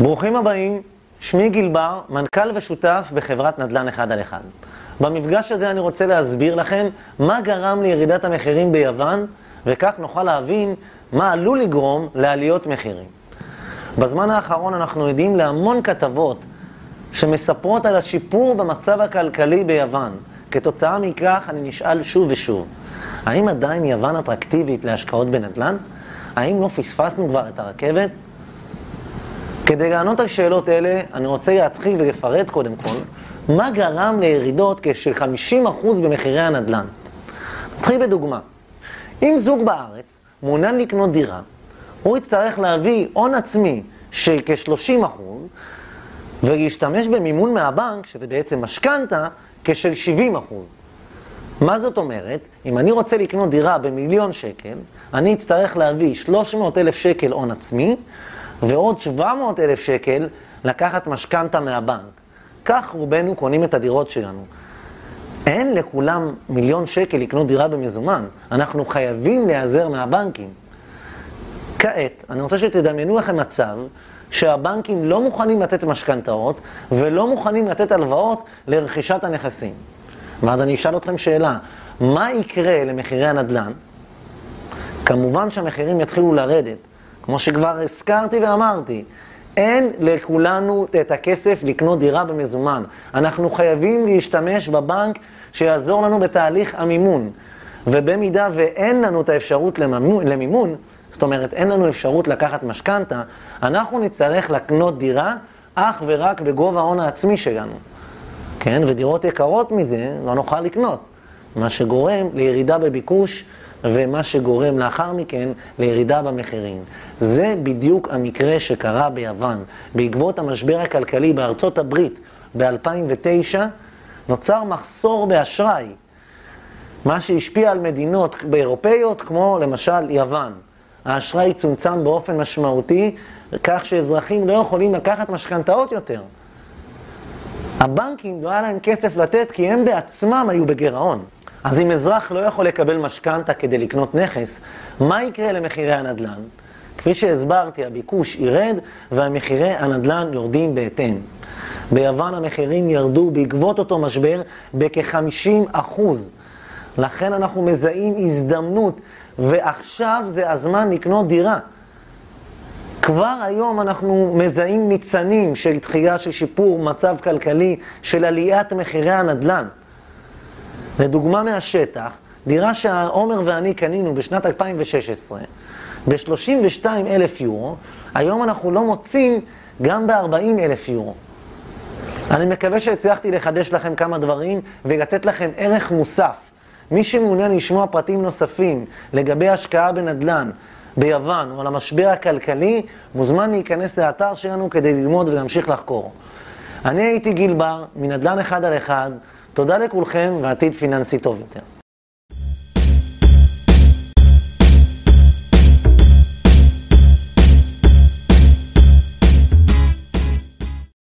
ברוכים הבאים, שמי גיל בר, מנכ"ל ושותף בחברת נדל"ן אחד על אחד. במפגש הזה אני רוצה להסביר לכם מה גרם לירידת המחירים ביוון, וכך נוכל להבין מה עלול לגרום לעליות מחירים. בזמן האחרון אנחנו עדים להמון כתבות שמספרות על השיפור במצב הכלכלי ביוון. כתוצאה מכך אני נשאל שוב ושוב, האם עדיין יוון אטרקטיבית להשקעות בנדל"ן? האם לא פספסנו כבר את הרכבת? כדי לענות על שאלות אלה, אני רוצה להתחיל ולפרט קודם כל, מה גרם לירידות של 50% במחירי הנדל"ן. נתחיל בדוגמה. אם זוג בארץ מעוניין לקנות דירה, הוא יצטרך להביא הון עצמי של כ-30% ולהשתמש במימון מהבנק, שזה בעצם משכנתה, כשל 70%. מה זאת אומרת? אם אני רוצה לקנות דירה במיליון שקל, אני אצטרך להביא 300,000 שקל הון עצמי, ועוד 700 אלף שקל לקחת משכנתה מהבנק. כך רובנו קונים את הדירות שלנו. אין לכולם מיליון שקל לקנות דירה במזומן, אנחנו חייבים להיעזר מהבנקים. כעת, אני רוצה שתדמיינו לכם מצב שהבנקים לא מוכנים לתת משכנתאות ולא מוכנים לתת הלוואות לרכישת הנכסים. ואז אני אשאל אתכם שאלה, מה יקרה למחירי הנדל"ן? כמובן שהמחירים יתחילו לרדת. כמו שכבר הזכרתי ואמרתי, אין לכולנו את הכסף לקנות דירה במזומן. אנחנו חייבים להשתמש בבנק שיעזור לנו בתהליך המימון. ובמידה ואין לנו את האפשרות למימון, זאת אומרת אין לנו אפשרות לקחת משכנתה, אנחנו נצטרך לקנות דירה אך ורק בגובה ההון העצמי שלנו. כן, ודירות יקרות מזה לא נוכל לקנות, מה שגורם לירידה בביקוש ומה שגורם לאחר מכן לירידה במחירים. זה בדיוק המקרה שקרה ביוון. בעקבות המשבר הכלכלי בארצות הברית ב-2009, נוצר מחסור באשראי, מה שהשפיע על מדינות אירופאיות כמו למשל יוון. האשראי צומצם באופן משמעותי, כך שאזרחים לא יכולים לקחת משכנתאות יותר. הבנקים לא היה להם כסף לתת כי הם בעצמם היו בגירעון. אז אם אזרח לא יכול לקבל משכנתה כדי לקנות נכס, מה יקרה למחירי הנדל"ן? כפי שהסברתי, הביקוש ירד והמחירי הנדל"ן יורדים בהתאם. ביוון המחירים ירדו בעקבות אותו משבר בכ-50 אחוז. לכן אנחנו מזהים הזדמנות, ועכשיו זה הזמן לקנות דירה. כבר היום אנחנו מזהים ניצנים של דחייה של שיפור מצב כלכלי, של עליית מחירי הנדל"ן. לדוגמה מהשטח, דירה שעומר ואני קנינו בשנת 2016 ב-32 אלף יורו, היום אנחנו לא מוצאים גם ב-40 אלף יורו. אני מקווה שהצלחתי לחדש לכם כמה דברים ולתת לכם ערך מוסף. מי שמעוניין לשמוע פרטים נוספים לגבי השקעה בנדל"ן ביוון או על המשבר הכלכלי, מוזמן להיכנס לאתר שלנו כדי ללמוד ולהמשיך לחקור. אני הייתי גיל בר, מנדל"ן אחד על אחד. תודה לכולכם ועתיד פיננסי טוב יותר.